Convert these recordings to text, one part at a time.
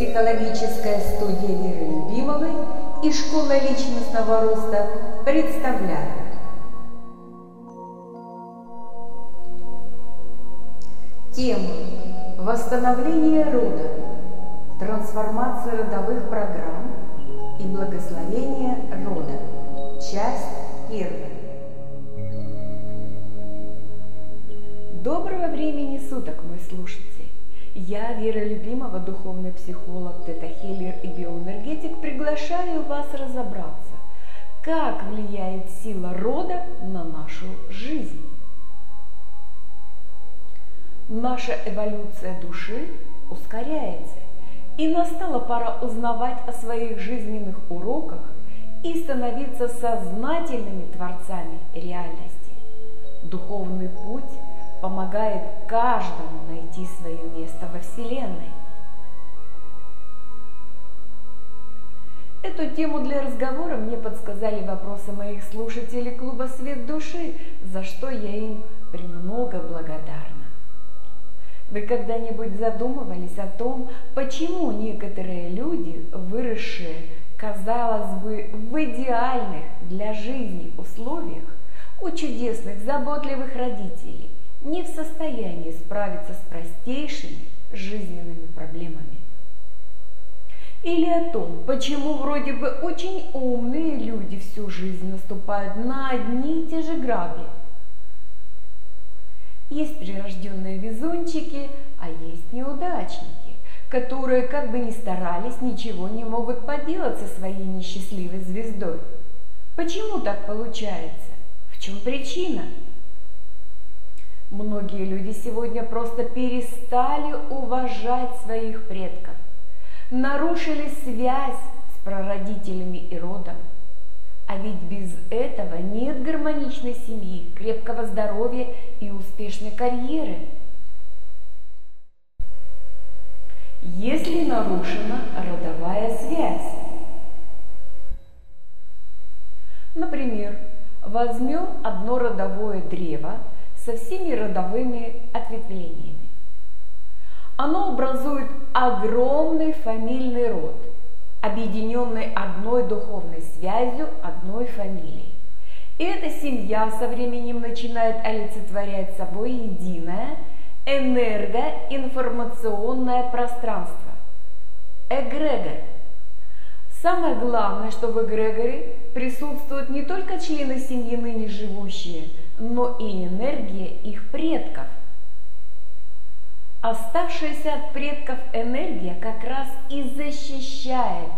Психологическая студия Веры Любимовой и Школа личностного роста представляют Тему Восстановление рода, трансформация родовых программ и благословение рода. Часть первая. Доброго времени суток, мой слушатель! Я, Вера Любимова, духовный психолог, тета-хиллер и биоэнергетик, приглашаю вас разобраться, как влияет сила рода на нашу жизнь. Наша эволюция души ускоряется, и настала пора узнавать о своих жизненных уроках и становиться сознательными творцами реальности. Духовный путь – помогает каждому найти свое место во Вселенной. Эту тему для разговора мне подсказали вопросы моих слушателей клуба «Свет души», за что я им премного благодарна. Вы когда-нибудь задумывались о том, почему некоторые люди, выросшие, казалось бы, в идеальных для жизни условиях, у чудесных, заботливых родителей, не в состоянии справиться с простейшими жизненными проблемами. Или о том, почему вроде бы очень умные люди всю жизнь наступают на одни и те же грабли. Есть прирожденные везунчики, а есть неудачники, которые, как бы ни старались, ничего не могут поделать со своей несчастливой звездой. Почему так получается? В чем причина? Многие люди сегодня просто перестали уважать своих предков, нарушили связь с прародителями и родом. А ведь без этого нет гармоничной семьи, крепкого здоровья и успешной карьеры. Если нарушена родовая связь. Например, возьмем одно родовое древо – со всеми родовыми ответвлениями. Оно образует огромный фамильный род, объединенный одной духовной связью, одной фамилией. И эта семья со временем начинает олицетворять собой единое энергоинформационное пространство – эгрегор. Самое главное, что в эгрегоре присутствуют не только члены семьи ныне живущие – но и энергия их предков. Оставшаяся от предков энергия как раз и защищает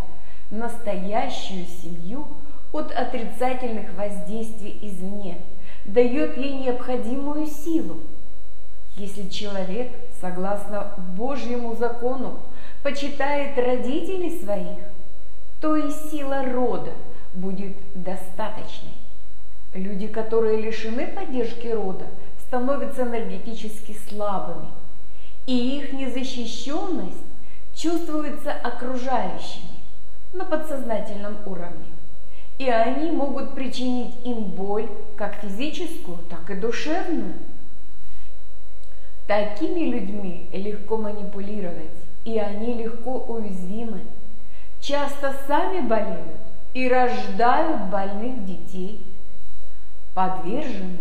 настоящую семью от отрицательных воздействий извне, дает ей необходимую силу. Если человек, согласно Божьему закону, почитает родителей своих, то и сила рода будет достаточной. Люди, которые лишены поддержки рода, становятся энергетически слабыми, и их незащищенность чувствуется окружающими на подсознательном уровне. И они могут причинить им боль как физическую, так и душевную. Такими людьми легко манипулировать, и они легко уязвимы. Часто сами болеют и рождают больных детей – подвержены,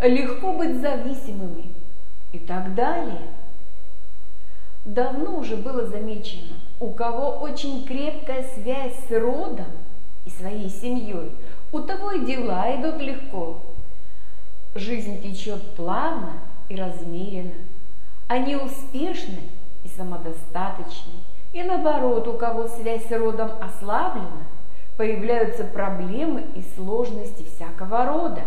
легко быть зависимыми и так далее. Давно уже было замечено, у кого очень крепкая связь с родом и своей семьей, у того и дела идут легко. Жизнь течет плавно и размеренно. Они успешны и самодостаточны. И наоборот, у кого связь с родом ослаблена, появляются проблемы и сложности всякого рода.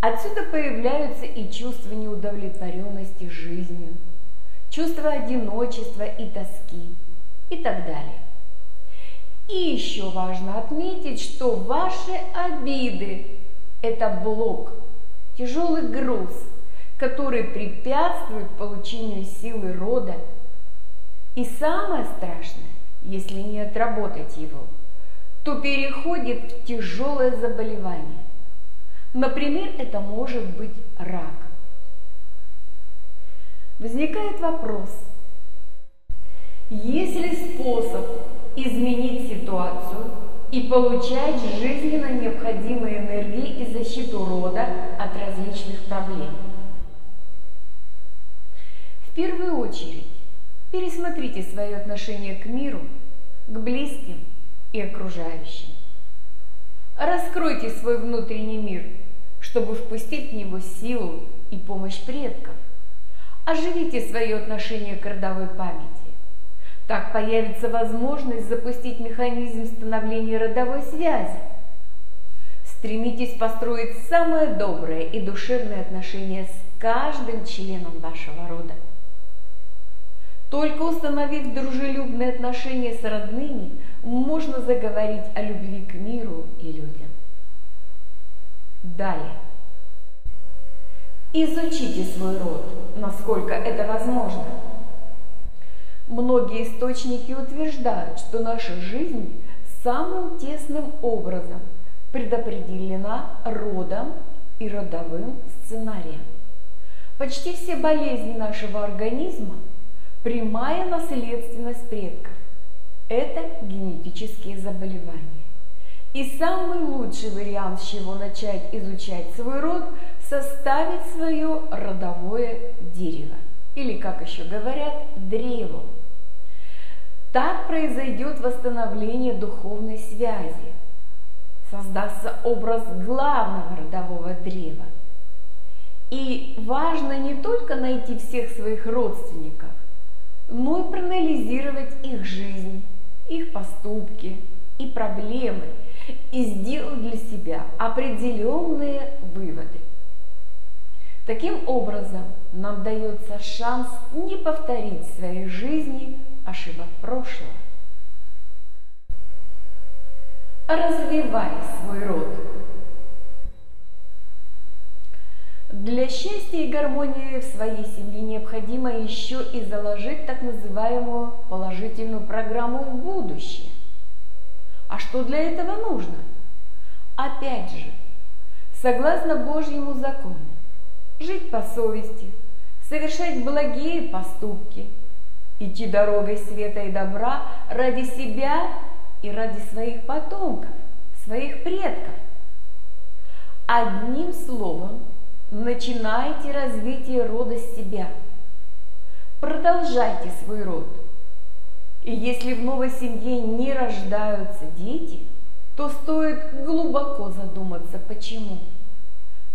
Отсюда появляются и чувства неудовлетворенности жизнью, чувство одиночества и тоски и так далее. И еще важно отметить, что ваши обиды – это блок, тяжелый груз, который препятствует получению силы рода. И самое страшное, если не отработать его – то переходит в тяжелое заболевание. Например, это может быть рак. Возникает вопрос, Есть ли способ изменить ситуацию и получать жизненно необходимые энергии и защиту рода от различных проблем? В первую очередь, пересмотрите свое отношение к миру, к близким и окружающим. Раскройте свой внутренний мир, чтобы впустить в него силу и помощь предков. Оживите свое отношение к родовой памяти. Так появится возможность запустить механизм становления родовой связи. Стремитесь построить самое доброе и душевное отношение с каждым членом вашего рода. Только установив дружелюбные отношения с родными, можно заговорить о любви к миру и людям. Далее. Изучите свой род, насколько это возможно. Многие источники утверждают, что наша жизнь самым тесным образом предопределена родом и родовым сценарием. Почти все болезни нашего организма – прямая наследственность предков. Это генетические заболевания. И самый лучший вариант, с чего начать изучать свой род – составить свое родовое дерево, или, как еще говорят, древо. Так произойдет восстановление духовной связи, создастся образ главного родового древа. И важно не только найти всех своих родственников, но и проанализировать их жизнь, их поступки и проблемы, и сделать для себя определенные выводы. Таким образом, нам дается шанс не повторить в своей жизни ошибок прошлого. Развивай свой род. Для счастья и гармонии в своей семье необходимо еще и заложить так называемую положительную программу в будущее. А что для этого нужно? Опять же, согласно Божьему закону, жить по совести, совершать благие поступки, идти дорогой света и добра ради себя и ради своих потомков, своих предков. Одним словом, начинайте развитие рода с себя. Продолжайте свой род. И если в новой семье не рождаются дети, то стоит глубоко задуматься, почему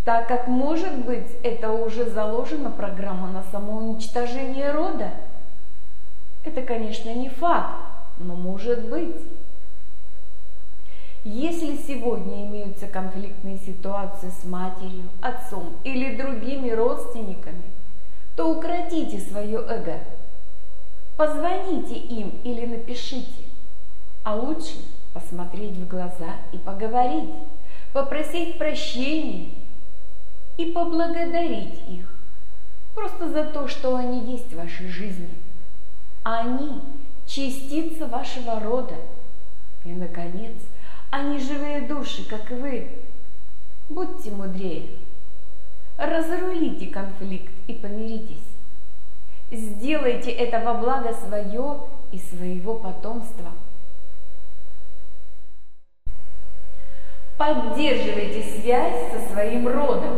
так как, может быть, это уже заложена программа на самоуничтожение рода. Это, конечно, не факт, но может быть. Если сегодня имеются конфликтные ситуации с матерью, отцом или другими родственниками, то укротите свое эго. Позвоните им или напишите, а лучше посмотреть в глаза и поговорить, попросить прощения – и поблагодарить их просто за то, что они есть в вашей жизни. Они – частица вашего рода. И, наконец, они живые души, как и вы. Будьте мудрее. Разрулите конфликт и помиритесь. Сделайте это во благо свое и своего потомства. Поддерживайте связь со своим родом.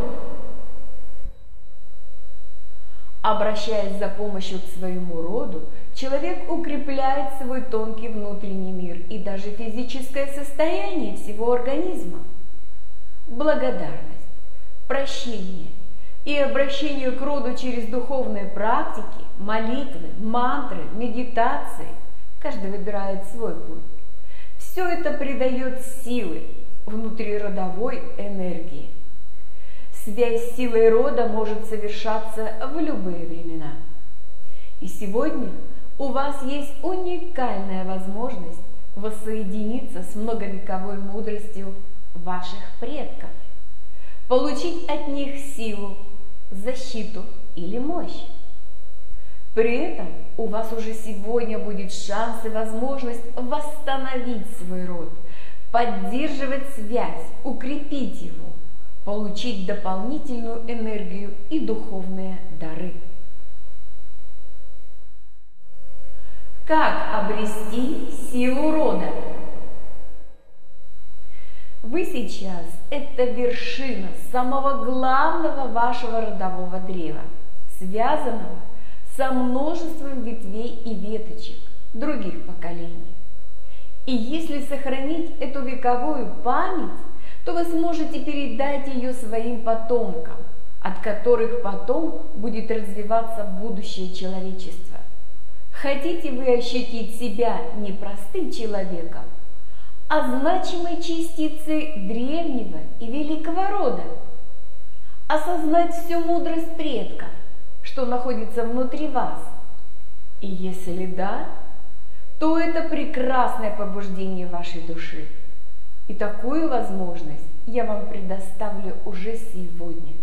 Обращаясь за помощью к своему роду, человек укрепляет свой тонкий внутренний мир и даже физическое состояние всего организма. Благодарность, прощение и обращение к роду через духовные практики, молитвы, мантры, медитации. Каждый выбирает свой путь. Все это придает силы внутриродовой энергии. Связь с силой рода может совершаться в любые времена. И сегодня у вас есть уникальная возможность воссоединиться с многовековой мудростью ваших предков, получить от них силу, защиту или мощь. При этом у вас уже сегодня будет шанс и возможность восстановить свой род, поддерживать связь, укрепить его – получить дополнительную энергию и духовные дары. Как обрести силу рода? Вы сейчас – это вершина самого главного вашего родового древа, связанного со множеством ветвей и веточек других поколений. И если сохранить эту вековую память, то вы сможете передать ее своим потомкам, от которых потом будет развиваться будущее человечества. Хотите вы ощутить себя не простым человеком, а значимой частицей древнего и великого рода? Осознать всю мудрость предков, что находится внутри вас? И если да, то это прекрасное побуждение вашей души. И такую возможность я вам предоставлю уже сегодня.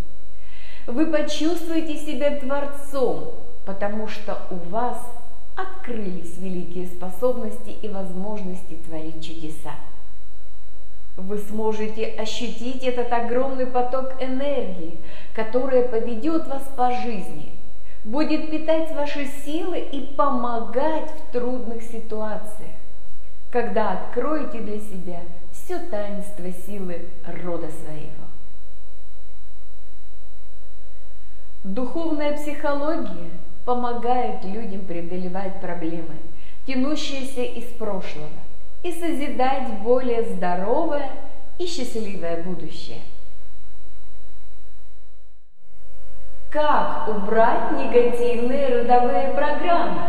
Вы почувствуете себя Творцом, потому что у вас открылись великие способности и возможности творить чудеса. Вы сможете ощутить этот огромный поток энергии, которая поведет вас по жизни, будет питать ваши силы и помогать в трудных ситуациях, когда откроете для себя все таинство силы рода своего. Духовная психология помогает людям преодолевать проблемы, тянущиеся из прошлого, и созидать более здоровое и счастливое будущее. Как убрать негативные родовые программы?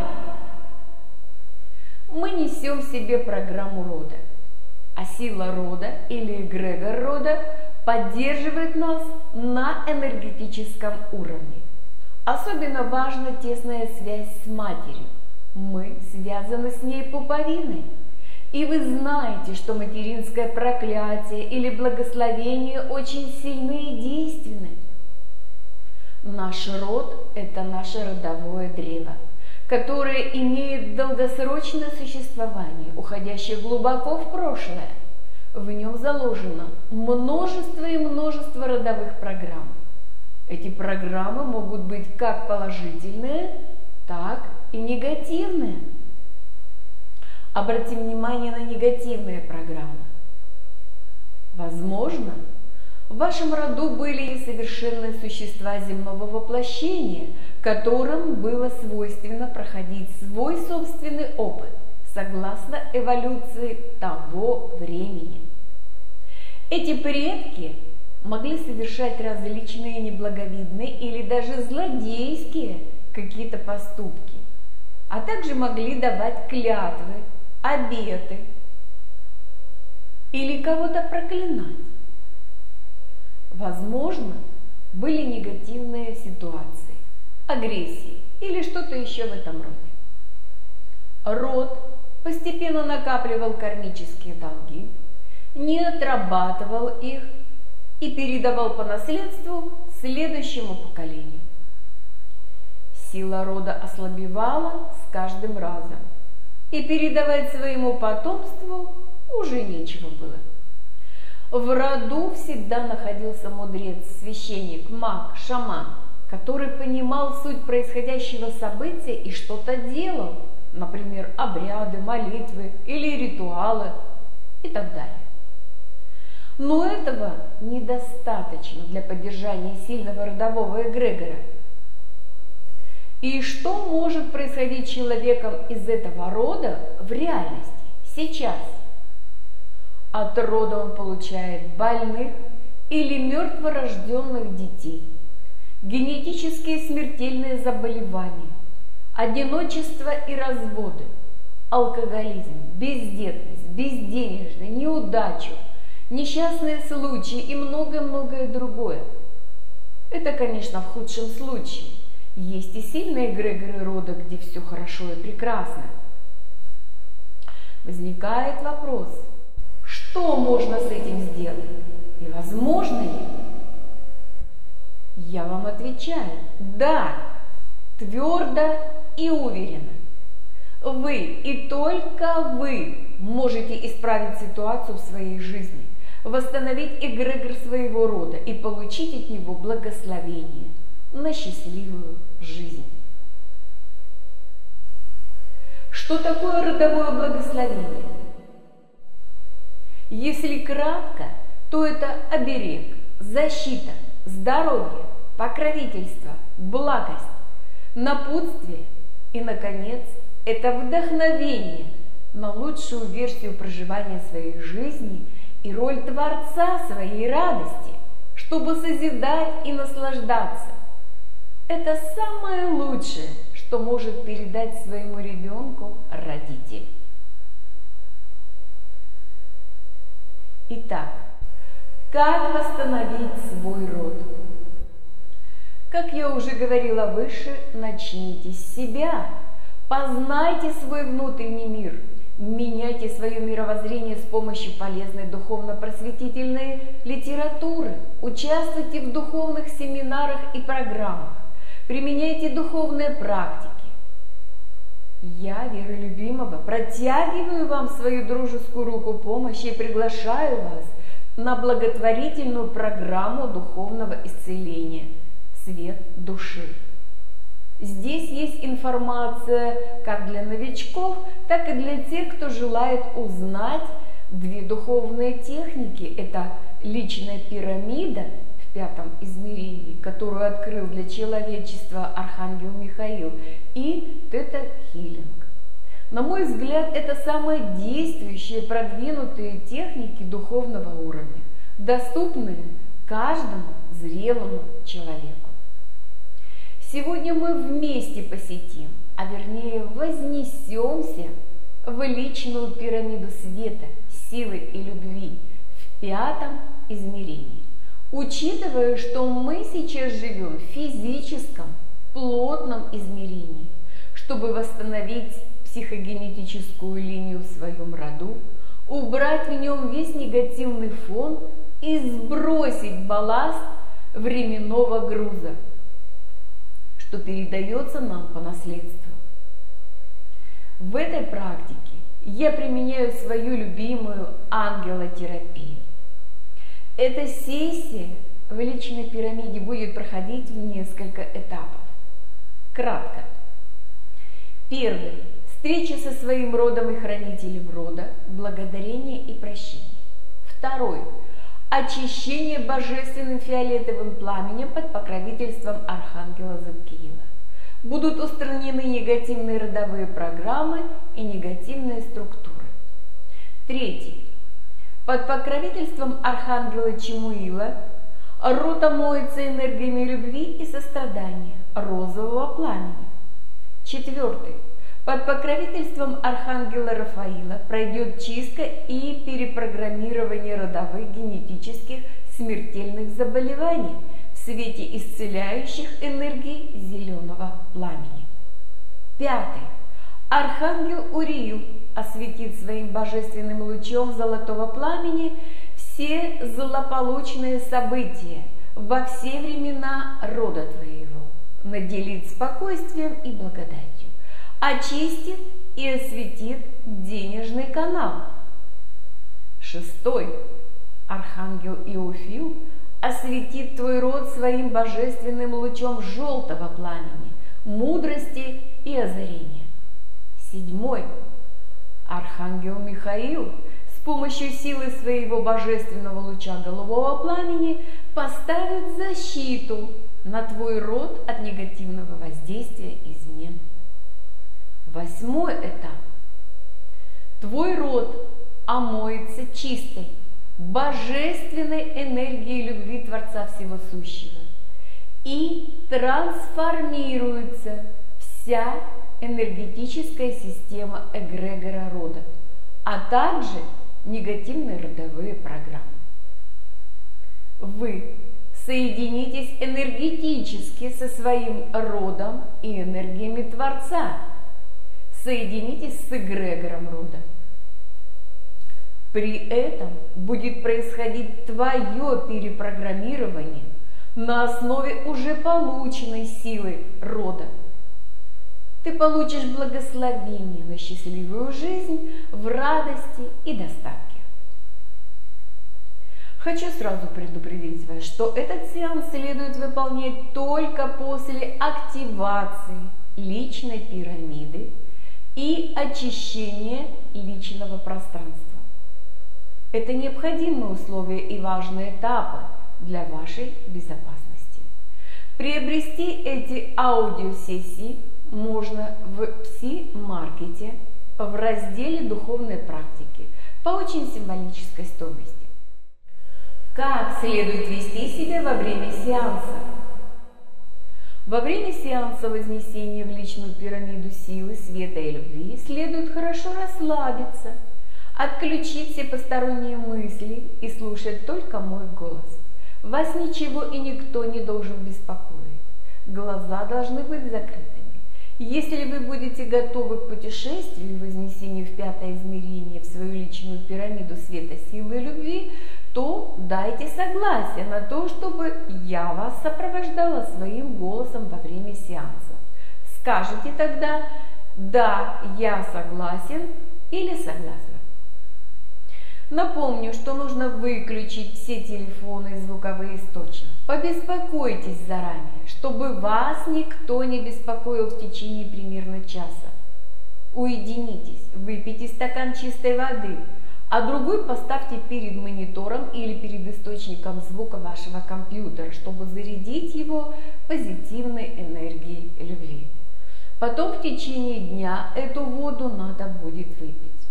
Мы несем в себе программу рода, а сила рода или эгрегор рода поддерживает нас на энергетическом уровне. Особенно важна тесная связь с матерью. Мы связаны с ней пуповиной. И вы знаете, что материнское проклятие или благословение очень сильны и действенны. Наш род – это наше родовое древо, которое имеет долгосрочное существование, уходящее глубоко в прошлое. В нем заложено множество и множество родовых программ. Эти программы могут быть как положительные, так и негативные. Обратим внимание на негативные программы. Возможно, в вашем роду были несовершенные существа земного воплощения, которым было свойственно проходить свой собственный опыт согласно эволюции того времени. Эти предки могли совершать различные неблаговидные или даже злодейские какие-то поступки, а также могли давать клятвы, обеты или кого-то проклинать. Возможно, были негативные ситуации, агрессии или что-то еще в этом роде. Род постепенно накапливал кармические долги, не отрабатывал их и передавал по наследству следующему поколению. Сила рода ослабевала с каждым разом, и передавать своему потомству уже нечего было. В роду всегда находился мудрец, священник, маг, шаман, который понимал суть происходящего события и что-то делал, например, обряды, молитвы или ритуалы и так далее. Но этого недостаточно для поддержания сильного родового эгрегора. И что может происходить человеком из этого рода в реальности, сейчас? От рода он получает больных или мертворожденных детей, генетические смертельные заболевания, одиночество и разводы, алкоголизм, бездетность, безденежность, неудачу, несчастные случаи и многое-многое другое. Это, конечно, в худшем случае. Есть и сильные эгрегоры рода, где все хорошо и прекрасно. Возникает вопрос – что можно с этим сделать? И возможно ли? Я вам отвечаю, да, твердо и уверенно. Вы и только вы можете исправить ситуацию в своей жизни, восстановить эгрегор своего рода и получить от него благословение на счастливую жизнь. Что такое родовое благословение? Если кратко, то это оберег, защита, здоровье, покровительство, благость, напутствие и, наконец, это вдохновение на лучшую версию проживания своей жизни и роль Творца своей радости, чтобы созидать и наслаждаться. Это самое лучшее, что может передать своему ребенку родитель. Итак, как восстановить свой род? Как я уже говорила выше, начните с себя. Познайте свой внутренний мир. Меняйте свое мировоззрение с помощью полезной духовно-просветительной литературы. Участвуйте в духовных семинарах и программах. Применяйте духовные практики. Я, Вера Любимого, протягиваю вам свою дружескую руку помощи и приглашаю вас на благотворительную программу духовного исцеления «Свет души». Здесь есть информация как для новичков, так и для тех, кто желает узнать две духовные техники. Это личная пирамида в пятом измерении, которую открыл для человечества Архангел Михаил, и тета-хилинг. На мой взгляд, это самые действующие, продвинутые техники духовного уровня, доступные каждому зрелому человеку. Сегодня мы вместе посетим, а вернее вознесемся в личную пирамиду света, силы и любви в пятом измерении. Учитывая, что мы сейчас живем в физическом, плотном измерении, чтобы восстановить психогенетическую линию в своем роду, убрать в нем весь негативный фон и сбросить балласт временного груза – что передается нам по наследству. В этой практике я применяю свою любимую ангелотерапию. Эта сессия в личной пирамиде будет проходить в несколько этапов. Кратко. Первый. Встреча со своим родом и хранителем рода, благодарение и прощение. Второй очищение божественным фиолетовым пламенем под покровительством Архангела Заткиила. Будут устранены негативные родовые программы и негативные структуры. Третий. Под покровительством Архангела Чемуила рота моется энергиями любви и сострадания, розового пламени. Четвертый. Под покровительством Архангела Рафаила пройдет чистка и перепрограммирование родовых генетических смертельных заболеваний в свете исцеляющих энергий зеленого пламени. Пятый. Архангел Уриил осветит своим божественным лучом золотого пламени все злополучные события во все времена рода твоего, наделит спокойствием и благодатью очистит и осветит денежный канал. Шестой. Архангел Иофил осветит твой род своим божественным лучом желтого пламени, мудрости и озарения. Седьмой. Архангел Михаил с помощью силы своего божественного луча голубого пламени поставит защиту на твой род от негативного воздействия извне. Восьмой этап. Твой род омоется чистой, божественной энергией любви Творца Всего Сущего. И трансформируется вся энергетическая система эгрегора рода, а также негативные родовые программы. Вы соединитесь энергетически со своим родом и энергиями Творца – соединитесь с эгрегором рода. При этом будет происходить твое перепрограммирование на основе уже полученной силы рода. Ты получишь благословение на счастливую жизнь в радости и достатке. Хочу сразу предупредить вас, что этот сеанс следует выполнять только после активации личной пирамиды очищение личного пространства. Это необходимые условия и важные этапы для вашей безопасности. Приобрести эти аудиосессии можно в Пси-маркете в разделе «Духовные практики» по очень символической стоимости. Как следует вести себя во время сеанса? Во время сеанса вознесения в личную пирамиду силы, света и любви следует хорошо расслабиться, отключить все посторонние мысли и слушать только мой голос. Вас ничего и никто не должен беспокоить. Глаза должны быть закрытыми. Если вы будете готовы к путешествию и вознесению в пятое измерение, в свою личную пирамиду света, силы и любви, то дайте согласие на то, чтобы я вас сопровождала своим голосом во время сеанса. Скажите тогда «Да, я согласен» или «Согласна». Напомню, что нужно выключить все телефоны и звуковые источники. Побеспокойтесь заранее, чтобы вас никто не беспокоил в течение примерно часа. Уединитесь, выпейте стакан чистой воды, а другой поставьте перед монитором или перед источником звука вашего компьютера, чтобы зарядить его позитивной энергией любви. Потом в течение дня эту воду надо будет выпить.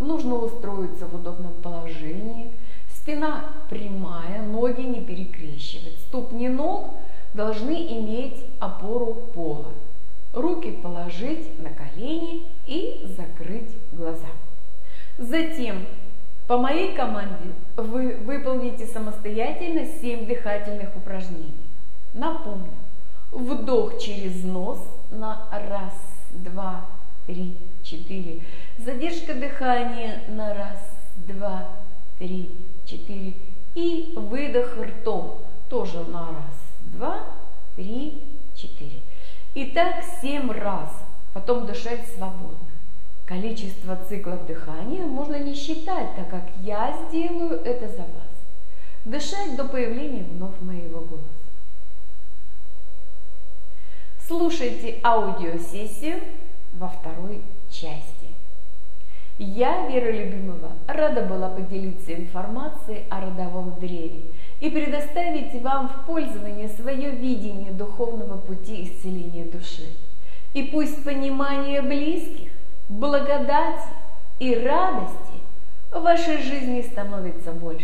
Нужно устроиться в удобном положении, спина прямая, ноги не перекрещивать. Ступни ног должны иметь опору пола. Руки положить на колени и закрыть глаза. Затем по моей команде вы выполните самостоятельно 7 дыхательных упражнений. Напомню, вдох через нос на раз, два, три, четыре. Задержка дыхания на раз, два, три, четыре. И выдох ртом тоже на раз, два, три, четыре. И так семь раз. Потом дышать свободно. Количество циклов дыхания можно не считать, так как я сделаю это за вас. Дышать до появления вновь моего голоса. Слушайте аудиосессию во второй части. Я, Вера Любимова, рада была поделиться информацией о родовом древе и предоставить вам в пользование свое видение духовного пути исцеления души. И пусть понимание близких, благодати и радости в вашей жизни становится больше.